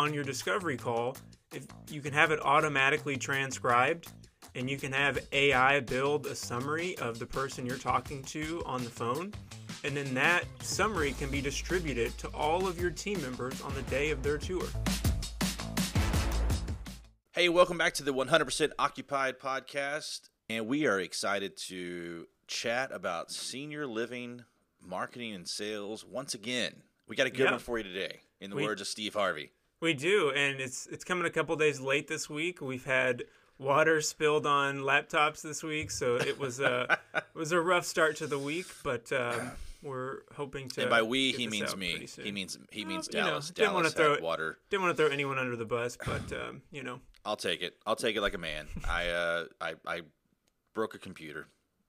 on your discovery call, if you can have it automatically transcribed and you can have AI build a summary of the person you're talking to on the phone. And then that summary can be distributed to all of your team members on the day of their tour. Hey, welcome back to the 100% Occupied podcast. And we are excited to chat about senior living marketing and sales once again. We got a good Yeah. one for you today, in the We- words of Steve Harvey. We do, and it's it's coming a couple days late this week. We've had water spilled on laptops this week, so it was a it was a rough start to the week. But um, we're hoping to. And by we, he means me. He means he means you know, Dallas. didn't wanna Dallas throw water. Didn't want to throw anyone under the bus, but um, you know, I'll take it. I'll take it like a man. I uh, I I broke a computer,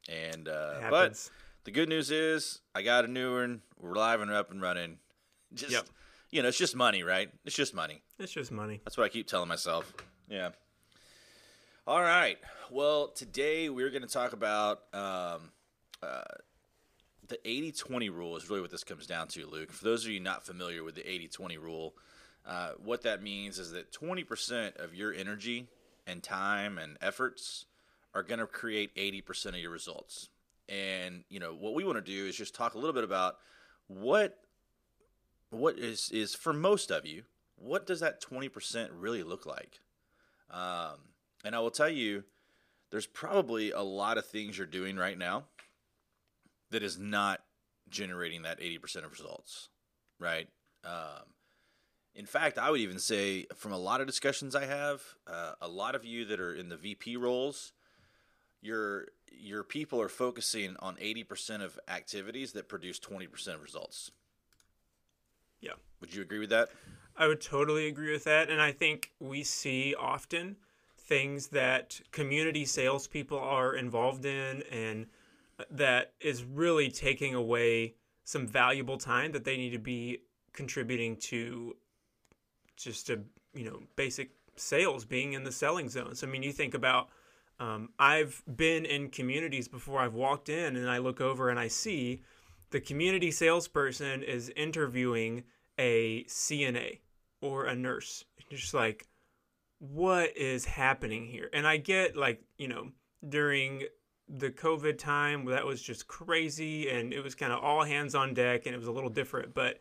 and uh, but the good news is I got a new one. We're live and up and running. Just Yep. You know, it's just money, right? It's just money. it's just money. That's what I keep telling myself. Yeah. All right. Well, today we're going to talk about um, uh, the 80 20 rule, is really what this comes down to, Luke. For those of you not familiar with the 80 20 rule, uh, what that means is that 20% of your energy and time and efforts are going to create 80% of your results. And, you know, what we want to do is just talk a little bit about what what is is for most of you what does that 20% really look like? Um, and i will tell you there's probably a lot of things you're doing right now that is not generating that 80% of results right? Um, in fact i would even say from a lot of discussions i have uh, a lot of you that are in the vp roles your your people are focusing on 80% of activities that produce 20% of results Yeah. would you agree with that I would totally agree with that. And I think we see often things that community salespeople are involved in and that is really taking away some valuable time that they need to be contributing to just a you know basic sales being in the selling zone. So I mean you think about um, I've been in communities before I've walked in and I look over and I see the community salesperson is interviewing a CNA or a nurse. Just like, what is happening here? And I get like, you know, during the COVID time, that was just crazy and it was kind of all hands on deck and it was a little different. But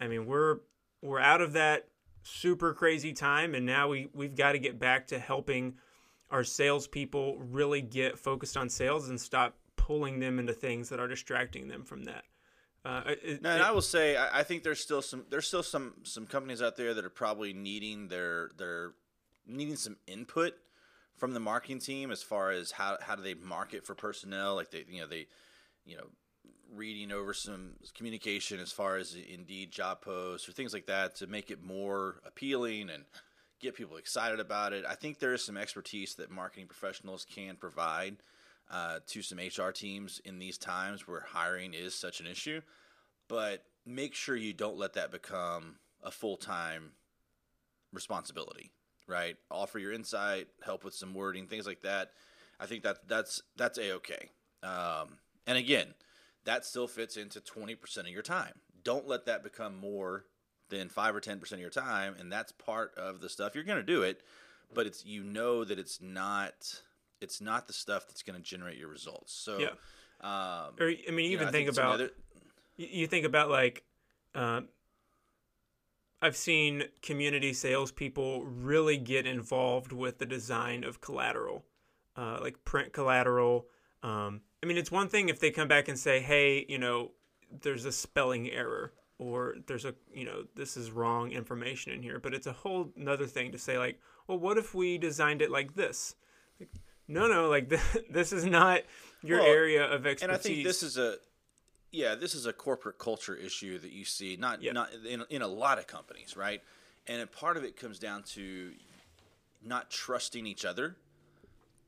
I mean, we're we're out of that super crazy time and now we, we've got to get back to helping our salespeople really get focused on sales and stop pulling them into things that are distracting them from that. Uh, it- No, and it- I will say I, I think there's still some there's still some some companies out there that are probably needing their their needing some input from the marketing team as far as how how do they market for personnel like they you know they you know reading over some communication as far as indeed job posts or things like that to make it more appealing and get people excited about it. I think there is some expertise that marketing professionals can provide uh, to some HR teams in these times where hiring is such an issue. But make sure you don't let that become a full time responsibility, right? Offer your insight, help with some wording, things like that. I think that that's that's a okay. Um, and again, that still fits into twenty percent of your time. Don't let that become more than five or ten percent of your time, and that's part of the stuff you're going to do it. But it's you know that it's not it's not the stuff that's going to generate your results. So, Yeah. um, or I mean, know, even I think some about other- you think about like uh, I've seen community salespeople really get involved with the design of collateral, uh, like print collateral. Um, I mean, it's one thing if they come back and say, "Hey, you know, there's a spelling error." Or there's a you know this is wrong information in here, but it's a whole another thing to say like, well, what if we designed it like this? Like, no, no, like this is not your Well, area of expertise. and I think this is a yeah, this is a corporate culture issue that you see not Yeah. not in, in a lot of companies, right? And a part of it comes down to not trusting each other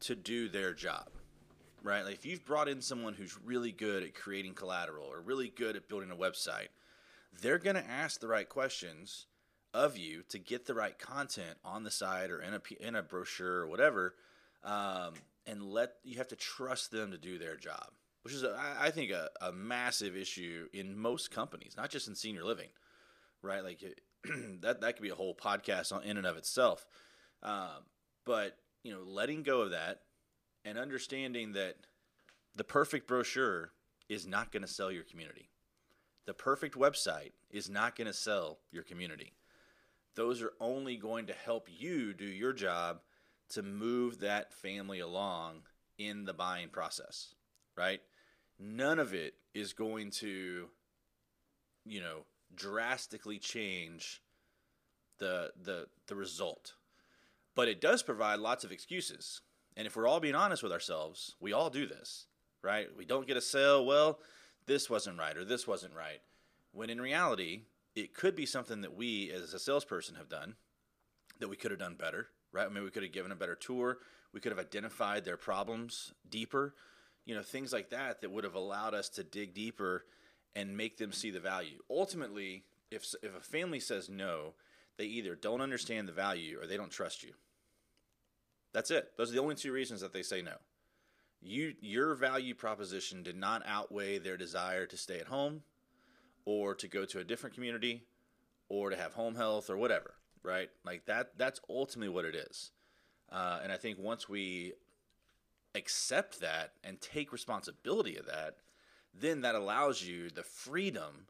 to do their job, right? Like if you've brought in someone who's really good at creating collateral or really good at building a website, they're going to ask the right questions of you to get the right content on the site or in a in a brochure or whatever, um, and let you have to trust them to do their job, which is a, I think a, a massive issue in most companies, not just in senior living, right? Like that that could be a whole podcast on in and of itself. Um, but you know, letting go of that and understanding that the perfect brochure is not going to sell your community. The perfect website is not going to sell your community. Those are only going to help you do your job to move that family along in the buying process, right? None of it is going to, you know, drastically change the the the result. But it does provide lots of excuses. And if we're all being honest with ourselves, we all do this, right? We don't get a sale, well, this wasn't right or this wasn't right. When in reality, it could be something that we as a salesperson have done that we could have done better, right? I mean, we could have given a better tour, we could have identified their problems deeper, you know, things like that that would have allowed us to dig deeper and make them see the value. Ultimately, if if a family says no, they either don't understand the value or they don't trust you. That's it. Those are the only two reasons that they say no. You your value proposition did not outweigh their desire to stay at home or to go to a different community or to have home health or whatever, right? Like that that's ultimately what it is. Uh, and I think once we accept that and take responsibility of that, then that allows you the freedom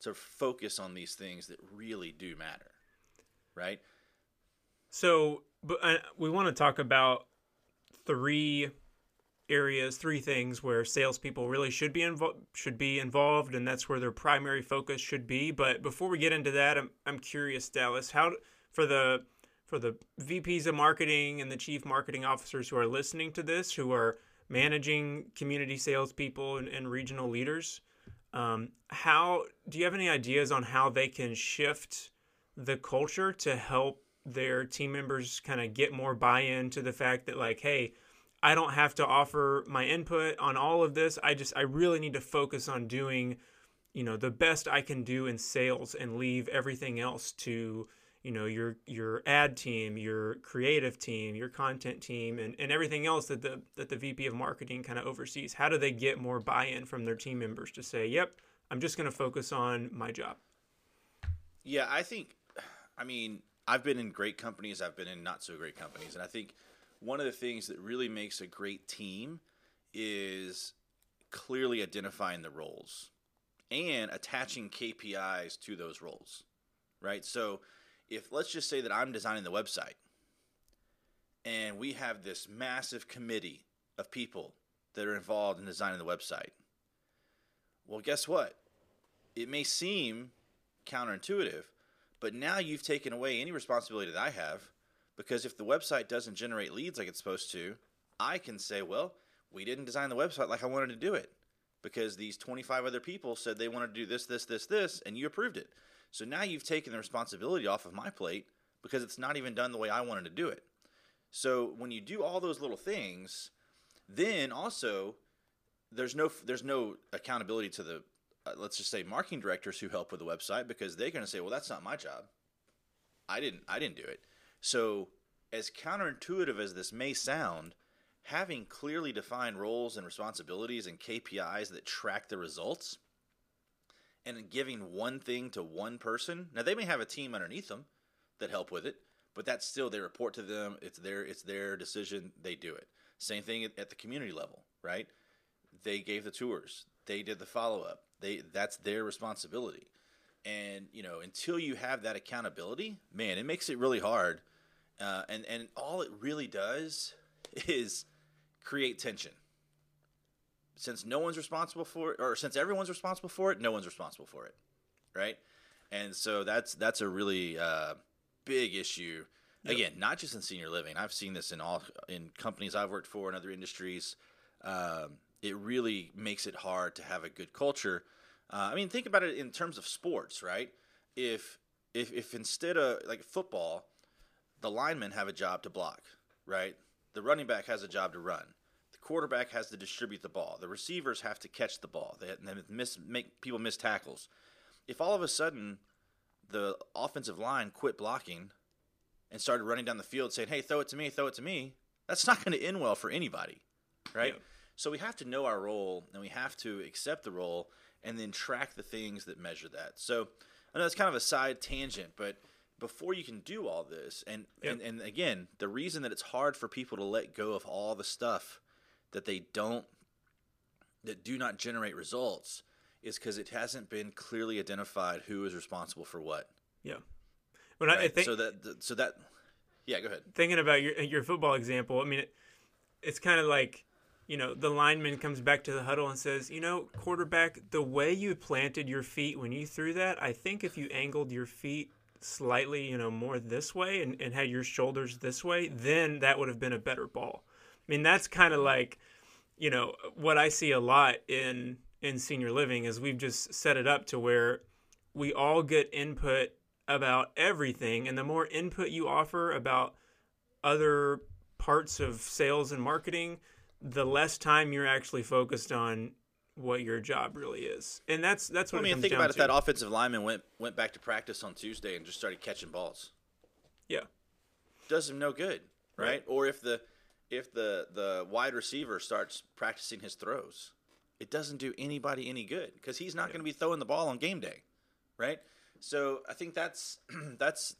to focus on these things that really do matter, right? So, but uh, we want to talk about three areas, three things where salespeople really should be involved, should be involved, and that's where their primary focus should be. But before we get into that, I'm I'm curious, Dallas, how for the for the VPs of marketing and the chief marketing officers who are listening to this, who are managing community salespeople and, and regional leaders, um, how do you have any ideas on how they can shift the culture to help their team members kind of get more buy-in to the fact that like, hey, I don't have to offer my input on all of this. I just I really need to focus on doing, you know, the best I can do in sales and leave everything else to you know your your ad team your creative team your content team and, and everything else that the that the vp of marketing kind of oversees how do they get more buy-in from their team members to say yep i'm just going to focus on my job yeah i think i mean i've been in great companies i've been in not so great companies and i think one of the things that really makes a great team is clearly identifying the roles and attaching kpis to those roles right so if let's just say that I'm designing the website and we have this massive committee of people that are involved in designing the website. Well, guess what? It may seem counterintuitive, but now you've taken away any responsibility that I have because if the website doesn't generate leads like it's supposed to, I can say, well, we didn't design the website like I wanted to do it because these 25 other people said they wanted to do this, this, this, this, and you approved it. So now you've taken the responsibility off of my plate because it's not even done the way I wanted to do it. So when you do all those little things, then also there's no there's no accountability to the uh, let's just say marketing directors who help with the website because they're going to say, "Well, that's not my job. I didn't I didn't do it." So as counterintuitive as this may sound, having clearly defined roles and responsibilities and KPIs that track the results and giving one thing to one person. Now they may have a team underneath them that help with it, but that's still they report to them. It's their it's their decision. They do it. Same thing at the community level, right? They gave the tours. They did the follow up. They that's their responsibility. And you know, until you have that accountability, man, it makes it really hard. Uh, and and all it really does is create tension since no one's responsible for it, or since everyone's responsible for it, no one's responsible for it, right? And so that's that's a really uh, big issue. Yep. Again, not just in senior living. I've seen this in all in companies I've worked for and other industries. Um, it really makes it hard to have a good culture. Uh, I mean, think about it in terms of sports, right? If if if instead of like football, the linemen have a job to block, right? The running back has a job to run The quarterback has to distribute the ball. The receivers have to catch the ball. They, they miss, make people miss tackles. If all of a sudden the offensive line quit blocking and started running down the field saying, "Hey, throw it to me, throw it to me," that's not going to end well for anybody, right? Yeah. So we have to know our role and we have to accept the role and then track the things that measure that. So I know it's kind of a side tangent, but before you can do all this, and, Yep. and and again, the reason that it's hard for people to let go of all the stuff that they don't that do not generate results is because it hasn't been clearly identified who is responsible for what. Yeah. When I, I think so that so that yeah, go ahead. thinking about your your football example, I mean, it, it's kind of like, you know, the lineman comes back to the huddle and says, you know, quarterback, the way you planted your feet when you threw that, I think if you angled your feet slightly, you know, more this way and, and had your shoulders this way, then that would have been a better ball. I mean, that's kind of like, you know, what I see a lot in in senior living is we've just set it up to where we all get input about everything and the more input you offer about other parts of sales and marketing the less time you're actually focused on what your job really is and that's that's what I it mean, think about it. to. That offensive lineman went went back to practice on Tuesday and just started catching balls. yeah Does him no good, right? Right. Or if the if the the wide receiver starts practicing his throws, it doesn't do anybody any good because he's not going to be throwing the ball on game day, right? So I think that's that's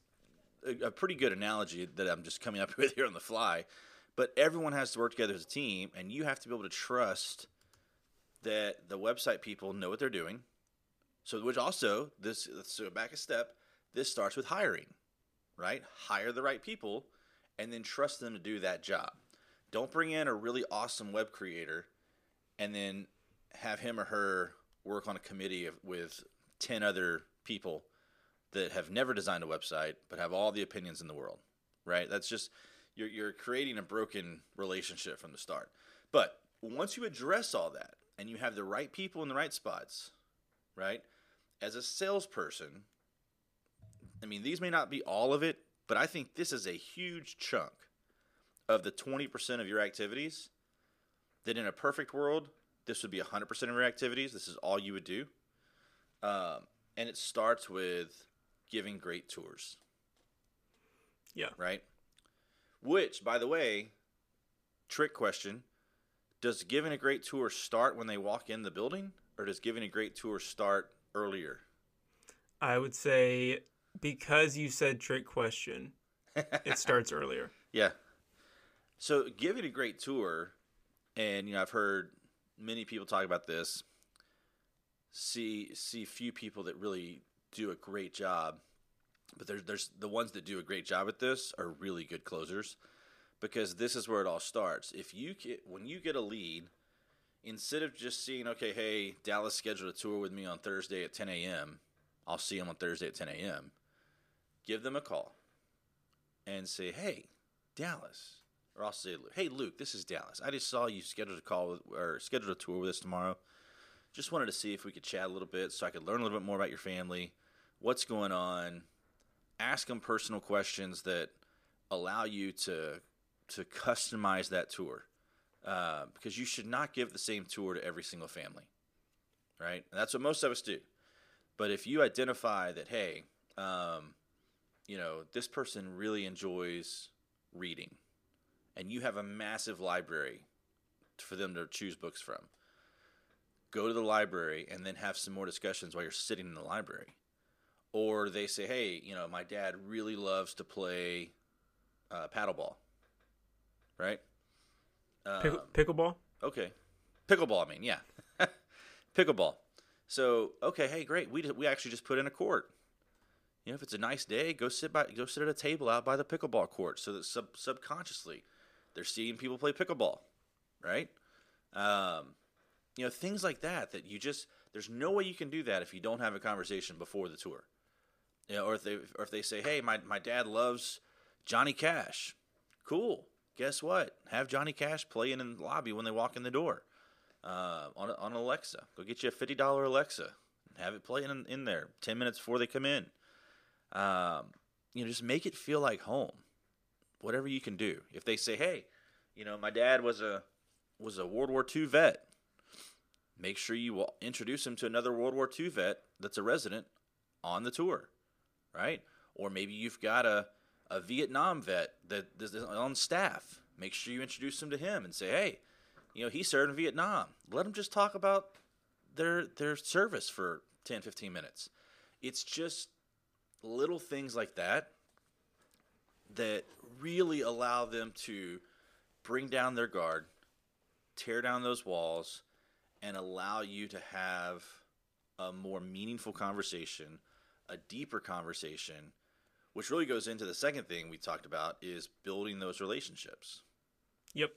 a, a pretty good analogy that I'm just coming up with here on the fly. But everyone has to work together as a team, and you have to be able to trust that the website people know what they're doing. So, which also this so back a step. This starts with hiring, right? Hire the right people, and then trust them to do that job. Don't bring in a really awesome web creator, and then have him or her work on a committee of, with ten other people that have never designed a website but have all the opinions in the world, right? That's just you're you're creating a broken relationship from the start. But once you address all that and you have the right people in the right spots, right? As a salesperson, I mean, these may not be all of it, but I think this is a huge chunk of the 20% of your activities that in a perfect world, this would be 100% of your activities. This is all you would do. Um, and it starts with giving great tours, yeah right? Which, by the way, trick question does giving a great tour start when they walk in the building, or does giving a great tour start earlier? i would say because you said trick question it starts earlier Yeah. So giving a great tour, and you know I've heard many people talk about this. See see few people that really do a great job, but there's there's the ones that do a great job at this are really good closers, because this is where it all starts. If you get when you get a lead, instead of just seeing okay, hey Dallas scheduled a tour with me on Thursday at 10 a.m. I'll see him on Thursday at 10 a.m. Give them a call and say, hey, Dallas, or I'll say, "Hey, Luke, this is Dallas. I just saw you scheduled a call with, or scheduled a tour with us tomorrow. Just wanted to see if we could chat a little bit, so I could learn a little bit more about your family, what's going on. Ask them personal questions that allow you to to customize that tour, uh, because you should not give the same tour to every single family, right? And that's what most of us do. But if you identify that, hey, um, you know, this person really enjoys reading, and you have a massive library for them to choose books from. Go to the library and then have some more discussions while you're sitting in the library. Or they say, hey, you know, my dad really loves to play uh, paddleball, right? Pick, Um, pickleball Okay. Pickleball, I mean, yeah. Pickleball. So, okay, hey, great. We, we actually just put in a court. You know, if it's a nice day, go sit by go sit at a table out by the pickleball court so that sub, subconsciously they're seeing people play pickleball, right? Um, you know, things like that that you just there's no way you can do that if you don't have a conversation before the tour. You know, or if they or if they say, "Hey, my my dad loves Johnny Cash." Cool. Guess what? Have Johnny Cash playing in the lobby when they walk in the door uh, on on Alexa. Go get you a fifty dollar Alexa and have it playing in, in there ten minutes before they come in. Um, you know, just make it feel like home. Whatever you can do. If they say, "Hey, you know, my dad was a was a World War II vet," make sure you introduce him to another World War II vet that's a resident on the tour, right? Or maybe you've got a a Vietnam vet that is on staff. Make sure you introduce him to him and say, "Hey, you know, he served in Vietnam. Let them just talk about their their service for 10, 15 minutes. it's just little things like that that really allow them to bring down their guard, tear down those walls, and allow you to have a more meaningful conversation, a deeper conversation, which really goes into the second thing we talked about is building those relationships. Yep.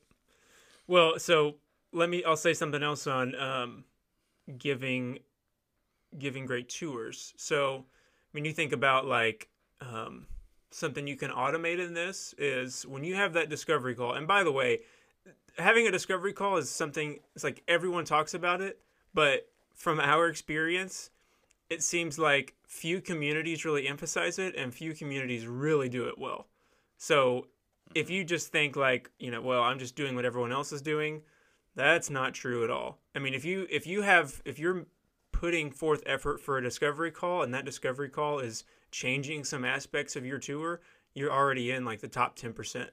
Well, so let me. I'll say something else on um, giving giving great tours. So when you think about like um, something you can automate in this is when you have that discovery call. And by the way, having a discovery call is something. It's like everyone talks about it, but from our experience, it seems like few communities really emphasize it, and few communities really do it well. So if you just think like you know well i'm just doing what everyone else is doing that's not true at all. I mean if you if you have if you're putting forth effort for a discovery call and that discovery call is changing some aspects of your tour you're already in like the top 10%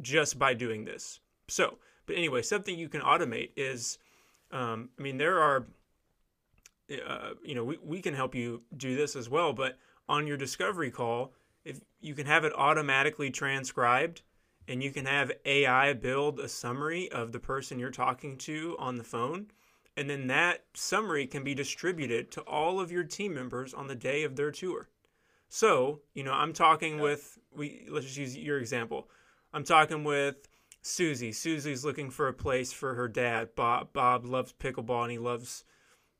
just by doing this. So but anyway something you can automate is um, i mean there are uh, you know we, we can help you do this as well but on your discovery call if you can have it automatically transcribed and you can have AI build a summary of the person you're talking to on the phone. And then that summary can be distributed to all of your team members on the day of their tour. So, you know, I'm talking with we let's just use your example. I'm talking with Susie. Susie's looking for a place for her dad. Bob Bob loves pickleball and he loves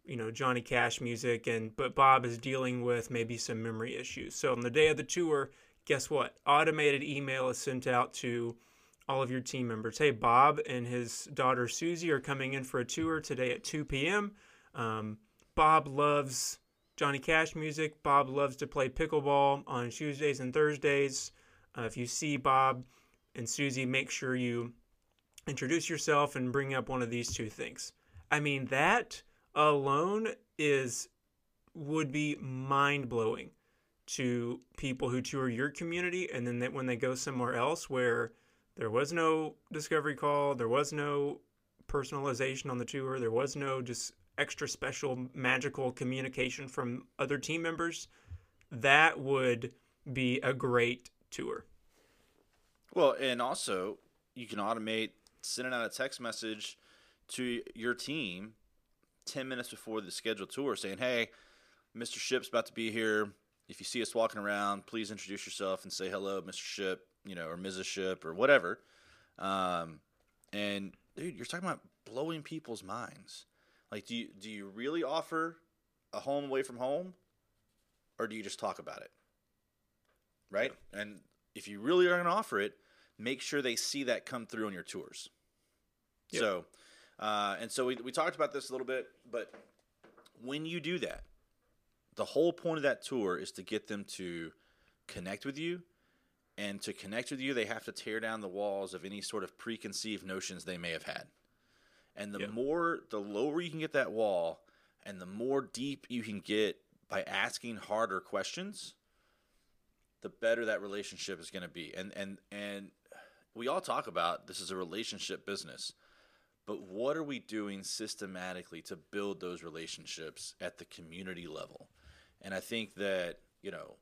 you know Johnny Cash music and but Bob is dealing with maybe some memory issues. So on the day of the tour, guess what? Automated email is sent out to all of your team members. Hey, Bob and his daughter Susie are coming in for a tour today at 2 p.m. Um, Bob loves Johnny Cash music. Bob loves to play pickleball on Tuesdays and Thursdays. Uh, if you see Bob and Susie, make sure you introduce yourself and bring up one of these two things. I mean, that alone is would be mind blowing to people who tour your community and then when they go somewhere else where there was no discovery call there was no personalization on the tour there was no just extra special magical communication from other team members that would be a great tour. Well and also you can automate sending out a text message to your team 10 minutes before the scheduled tour saying hey mr ship's about to be here if you see us walking around, please introduce yourself and say hello, Mr. Ship, you know, or Mrs. Ship, or whatever. Um, and dude, you're talking about blowing people's minds. Like, do you do you really offer a home away from home, or do you just talk about it? Right. And if you really are going to offer it, make sure they see that come through on your tours. Yep. So, uh, and so we we talked about this a little bit, but when you do that, the whole point of that tour is to get them to connect with you. And to connect with you they have to tear down the walls of any sort of preconceived notions they may have had. And the more the lower you can get that wall and the more deep you can get by asking harder questions the better that relationship is going to be. And and and we all talk about this is a relationship business but what are we doing systematically to build those relationships at the community level and I think that, you know,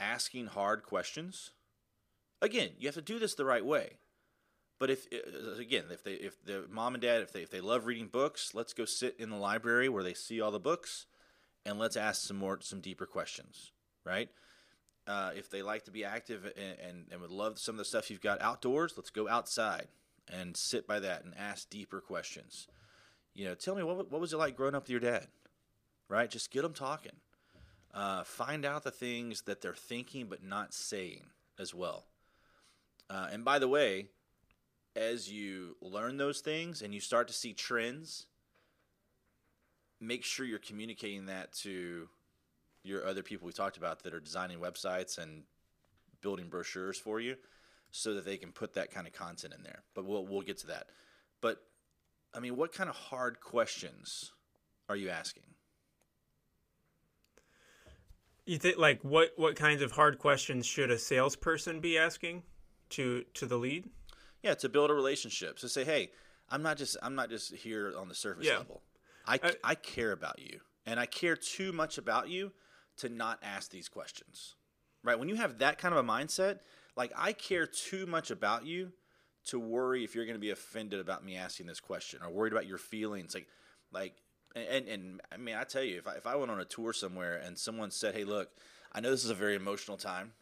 asking hard questions, again, you have to do this the right way. But if uh, again, if they if the mom and dad if they if they love reading books, let's go sit in the library where they see all the books, and let's ask some more some deeper questions, right? Uh, if they like to be active and, and, and would love some of the stuff you've got outdoors, let's go outside and sit by that and ask deeper questions. You know, tell me what what was it like growing up with your dad, right? Just get them talking. Uh, find out the things that they're thinking but not saying as well. Uh, and by the way, as you learn those things and you start to see trends, make sure you're communicating that to your other people we talked about that are designing websites and building brochures for you so that they can put that kind of content in there. But we'll we'll get to that. But I mean, what kind of hard questions are you asking? You think like what what kinds of hard questions should a salesperson be asking to to the lead? Yeah, to build a relationship. So say, hey, I'm not just I'm not just here on the surface yeah. level. I, I I care about you, and I care too much about you to not ask these questions. Right? When you have that kind of a mindset, like I care too much about you to worry if you're going to be offended about me asking this question or worried about your feelings. Like like and and I mean I tell you if I, if I went on a tour somewhere and someone said hey look I know this is a very emotional time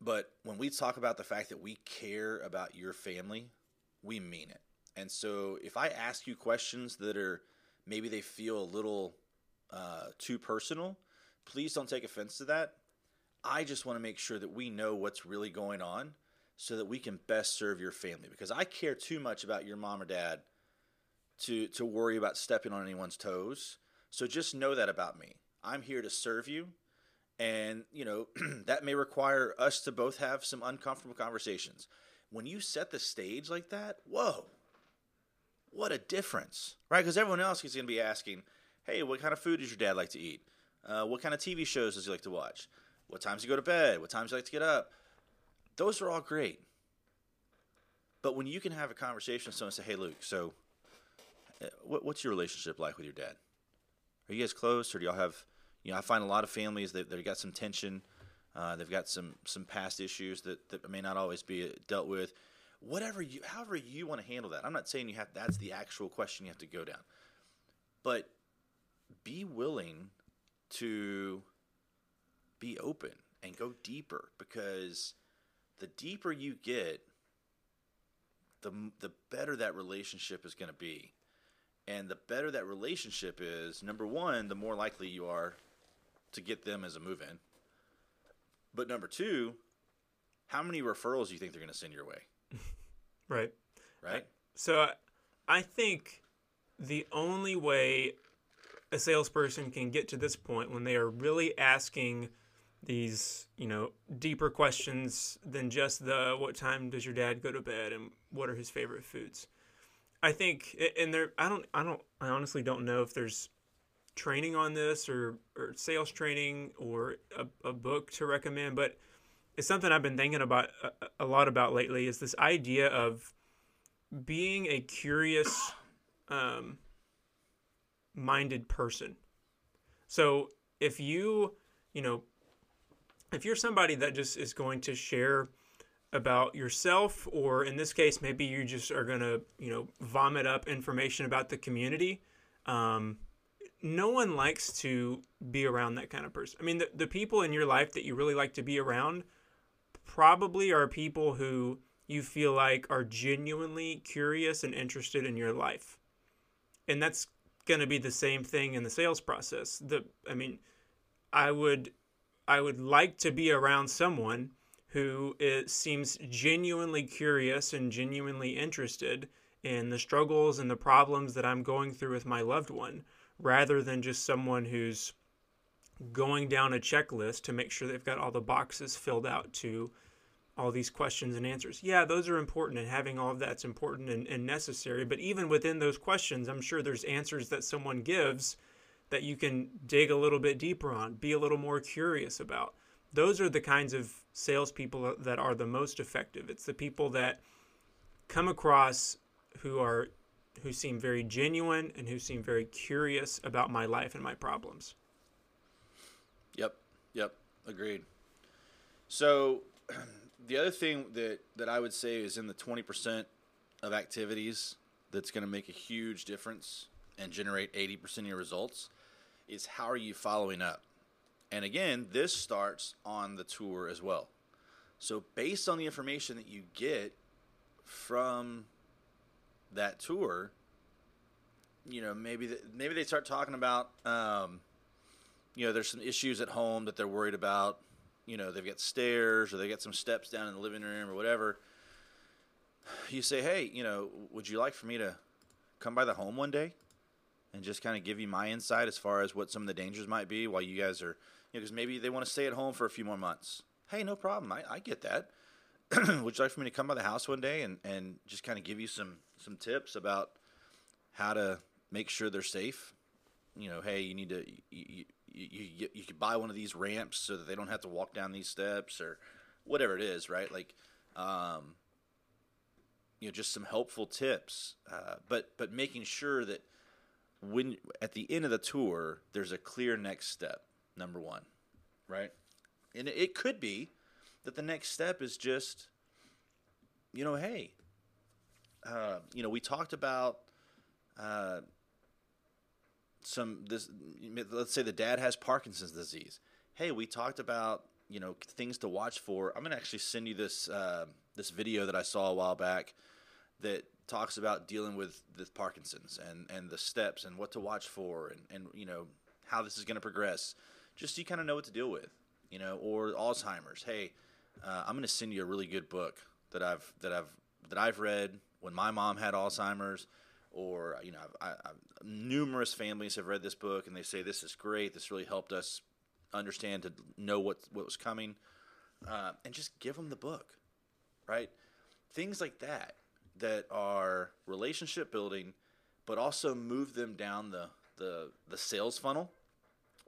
but when we talk about the fact that we care about your family we mean it. And so if I ask you questions that are maybe they feel a little uh, too personal please don't take offense to that I just want to make sure that we know what's really going on so that we can best serve your family because I care too much about your mom or dad to to worry about stepping on anyone's toes. So just know that about me. I'm here to serve you and you know that may require us to both have some uncomfortable conversations. When you set the stage like that, whoa. What a difference. Right? Because everyone else is going to be asking, "Hey, what kind of food does your dad like to eat? Uh, what kind of TV shows does he like to watch? What times you go to bed? What times you like to get up?" Those are all great. But when you can have a conversation with someone and say, hey, Luke, so uh, what, what's your relationship like with your dad? Are you guys close or do y'all have, you know, I find a lot of families that they've got some tension. Uh, they've got some, some past issues that, that may not always be dealt with. Whatever you, however you want to handle that. I'm not saying you have, that's the actual question you have to go down. But be willing to be open and go deeper because – the deeper you get, the the better that relationship is going to be. And the better that relationship is, number one, the more likely you are to get them as a move in. But number two, how many referrals do you think they're going to send your way? right. Right. So I think the only way a salesperson can get to this point when they are really asking these you know deeper questions than just the what time does your dad go to bed and what are his favorite foods? I think and there i don't i don't i honestly don't know if there's training on this or, or sales training or a, a book to recommend but it's something i've been thinking about a, a lot about lately is this idea of being a curious um, minded person. So if you you know if you're somebody that just is going to share about yourself or in this case maybe you just are going to you know vomit up information about the community um, no one likes to be around that kind of person. I mean the, the people in your life that you really like to be around probably are people who you feel like are genuinely curious and interested in your life. And that's going to be the same thing in the sales process. The i mean i would I would like to be around someone who seems genuinely curious and genuinely interested in the struggles and the problems that I'm going through with my loved one, rather than just someone who's going down a checklist to make sure they've got all the boxes filled out to all these questions and answers. Yeah, those are important, and having all of that's important and, and necessary. But even within those questions, I'm sure there's answers that someone gives that you can dig a little bit deeper on, be a little more curious about. Those are the kinds of salespeople that are the most effective. It's the people that come across who are who seem very genuine and who seem very curious about my life and my problems. Yep. Yep. Agreed. So the other thing that that I would say is in the 20% of activities that's going to make a huge difference and generate 80% of your results is how are you following up? And again, this starts on the tour as well. So, based on the information that you get from that tour, you know, maybe the, maybe they start talking about, um, you know, there's some issues at home that they're worried about. You know, they've got stairs or they got some steps down in the living room or whatever. You say, hey, you know, would you like for me to come by the home one day? And just kind of give you my insight as far as what some of the dangers might be while you guys are, you know, because maybe they want to stay at home for a few more months. Hey, no problem. I, I get that. Would you like for me to come by the house one day and, and just kind of give you some, some tips about how to make sure they're safe? You know, hey, you need to, you, you, you, you could buy one of these ramps so that they don't have to walk down these steps or whatever it is, right? Like, um, you know, just some helpful tips, uh, but but making sure that when at the end of the tour, there's a clear next step. Number one, right? And it could be that the next step is just, you know, hey, uh, you know, we talked about uh, some this. Let's say the dad has Parkinson's disease. Hey, we talked about you know things to watch for. I'm gonna actually send you this uh, this video that I saw a while back that talks about dealing with the Parkinson's and and the steps and what to watch for and and you know how this is gonna progress. Just so you kind of know what to deal with, you know, or Alzheimer's. Hey, uh, I'm gonna send you a really good book that I've that I've that I've read when my mom had Alzheimer's or you know, I, I, numerous families have read this book and they say this is great. This really helped us understand to know what what was coming, uh, and just give them the book, right? Things like that that are relationship building, but also move them down the the the sales funnel,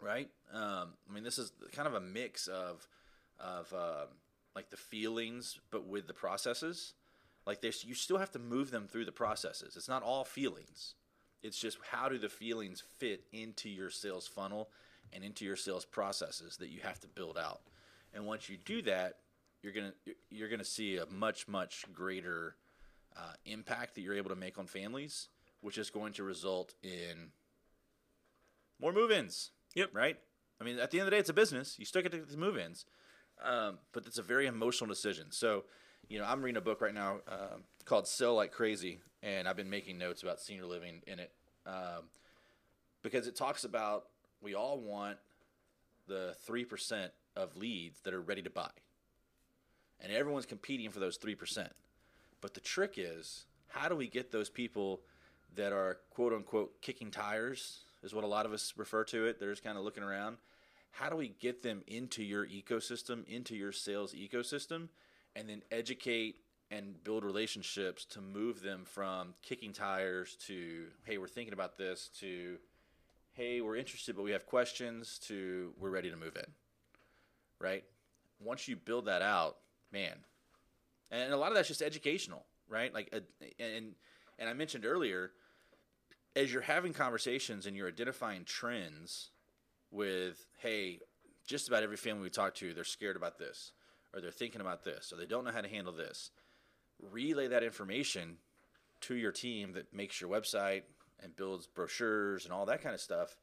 right? Um, I mean, this is kind of a mix of of uh, like the feelings, but with the processes. Like this, you still have to move them through the processes. It's not all feelings. It's just how do the feelings fit into your sales funnel and into your sales processes that you have to build out. And once you do that, you're gonna you're gonna see a much much greater uh, impact that you're able to make on families, which is going to result in more move-ins. Yep. Right. I mean, at the end of the day, it's a business. You still get to move-ins, um, but it's a very emotional decision. So you know, I'm reading a book right now uh, called Sell Like Crazy, and I've been making notes about senior living in it um, because it talks about we all want the 3% of leads that are ready to buy. And everyone's competing for those 3%. But the trick is, how do we get those people that are quote unquote kicking tires, is what a lot of us refer to it. They're just kind of looking around. How do we get them into your ecosystem, into your sales ecosystem, and then educate and build relationships to move them from kicking tires to hey we're thinking about this to hey we're interested but we have questions to we're ready to move in right once you build that out man and a lot of that's just educational right like and and i mentioned earlier as you're having conversations and you're identifying trends with hey just about every family we talk to they're scared about this or they're thinking about this, or they don't know how to handle this. Relay that information to your team that makes your website and builds brochures and all that kind of stuff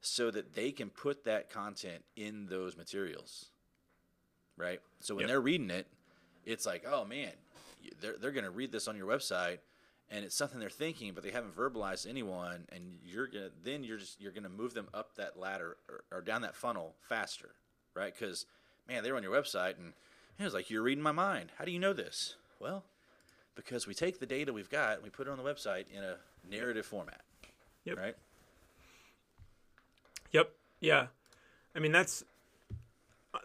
so that they can put that content in those materials. Right? So when yep. they're reading it, it's like, oh man, they're, they're going to read this on your website and it's something they're thinking, but they haven't verbalized anyone. And you're going to, then you're just, you're going to move them up that ladder or, or down that funnel faster. Right? Because man, they were on your website and it was like, you're reading my mind. How do you know this? Well, because we take the data we've got and we put it on the website in a narrative format. Yep. Right? Yep. Yeah. I mean, that's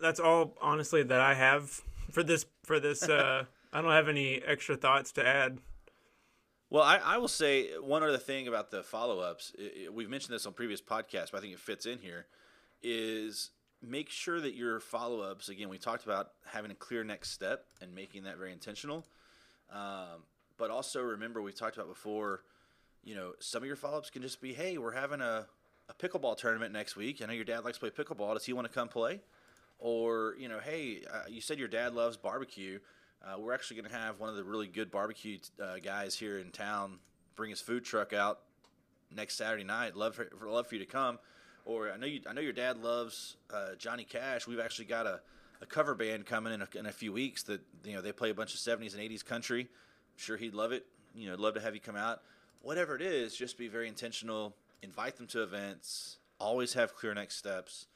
that's all honestly that I have for this for this uh I don't have any extra thoughts to add. Well, I, I will say one other thing about the follow ups. We've mentioned this on previous podcasts, but I think it fits in here. Is make sure that your follow ups, again, we talked about having a clear next step and making that very intentional. Um, but also remember, we talked about before, you know, some of your follow ups can just be, hey, we're having a, a pickleball tournament next week. I know your dad likes to play pickleball. Does he want to come play? Or, you know, hey, uh, you said your dad loves barbecue. Uh, we're actually going to have one of the really good barbecue uh, guys here in town bring his food truck out next Saturday night. Love for, love for you to come or I know you, I know your dad loves uh, Johnny Cash. We've actually got a, a cover band coming in a, in a few weeks that you know they play a bunch of 70s and 80s country. I'm sure he'd love it. You know, love to have you come out. Whatever it is, just be very intentional. Invite them to events. Always have clear next steps.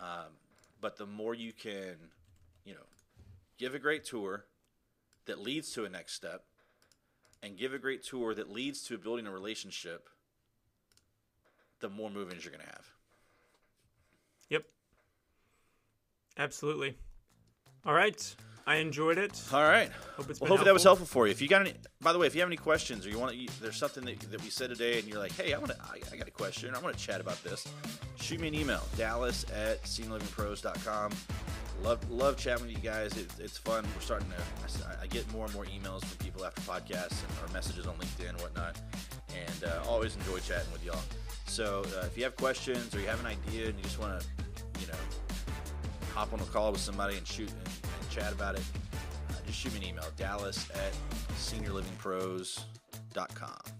Um, but the more you can, you know, give a great tour that leads to a next step, and give a great tour that leads to building a relationship, the more movements you're going to have. Yep. Absolutely. All right. I enjoyed it. All right. Hope it's well, hopefully that was helpful for you. If you got any, by the way, if you have any questions or you want to, there's something that, that we said today and you're like, hey, I want to, I, I, got a question. I want to chat about this. Shoot me an email, dallas at seniorlivingpros.com. Love, love chatting with you guys. It, it's fun. We're starting to, I, I, get more and more emails from people after podcasts and, or messages on LinkedIn and whatnot. And uh, always enjoy chatting with y'all. So uh, if you have questions or you have an idea and you just want to, you know, hop on a call with somebody and shoot and, chat about it, uh, just shoot me an email, dallas at seniorlivingpros.com.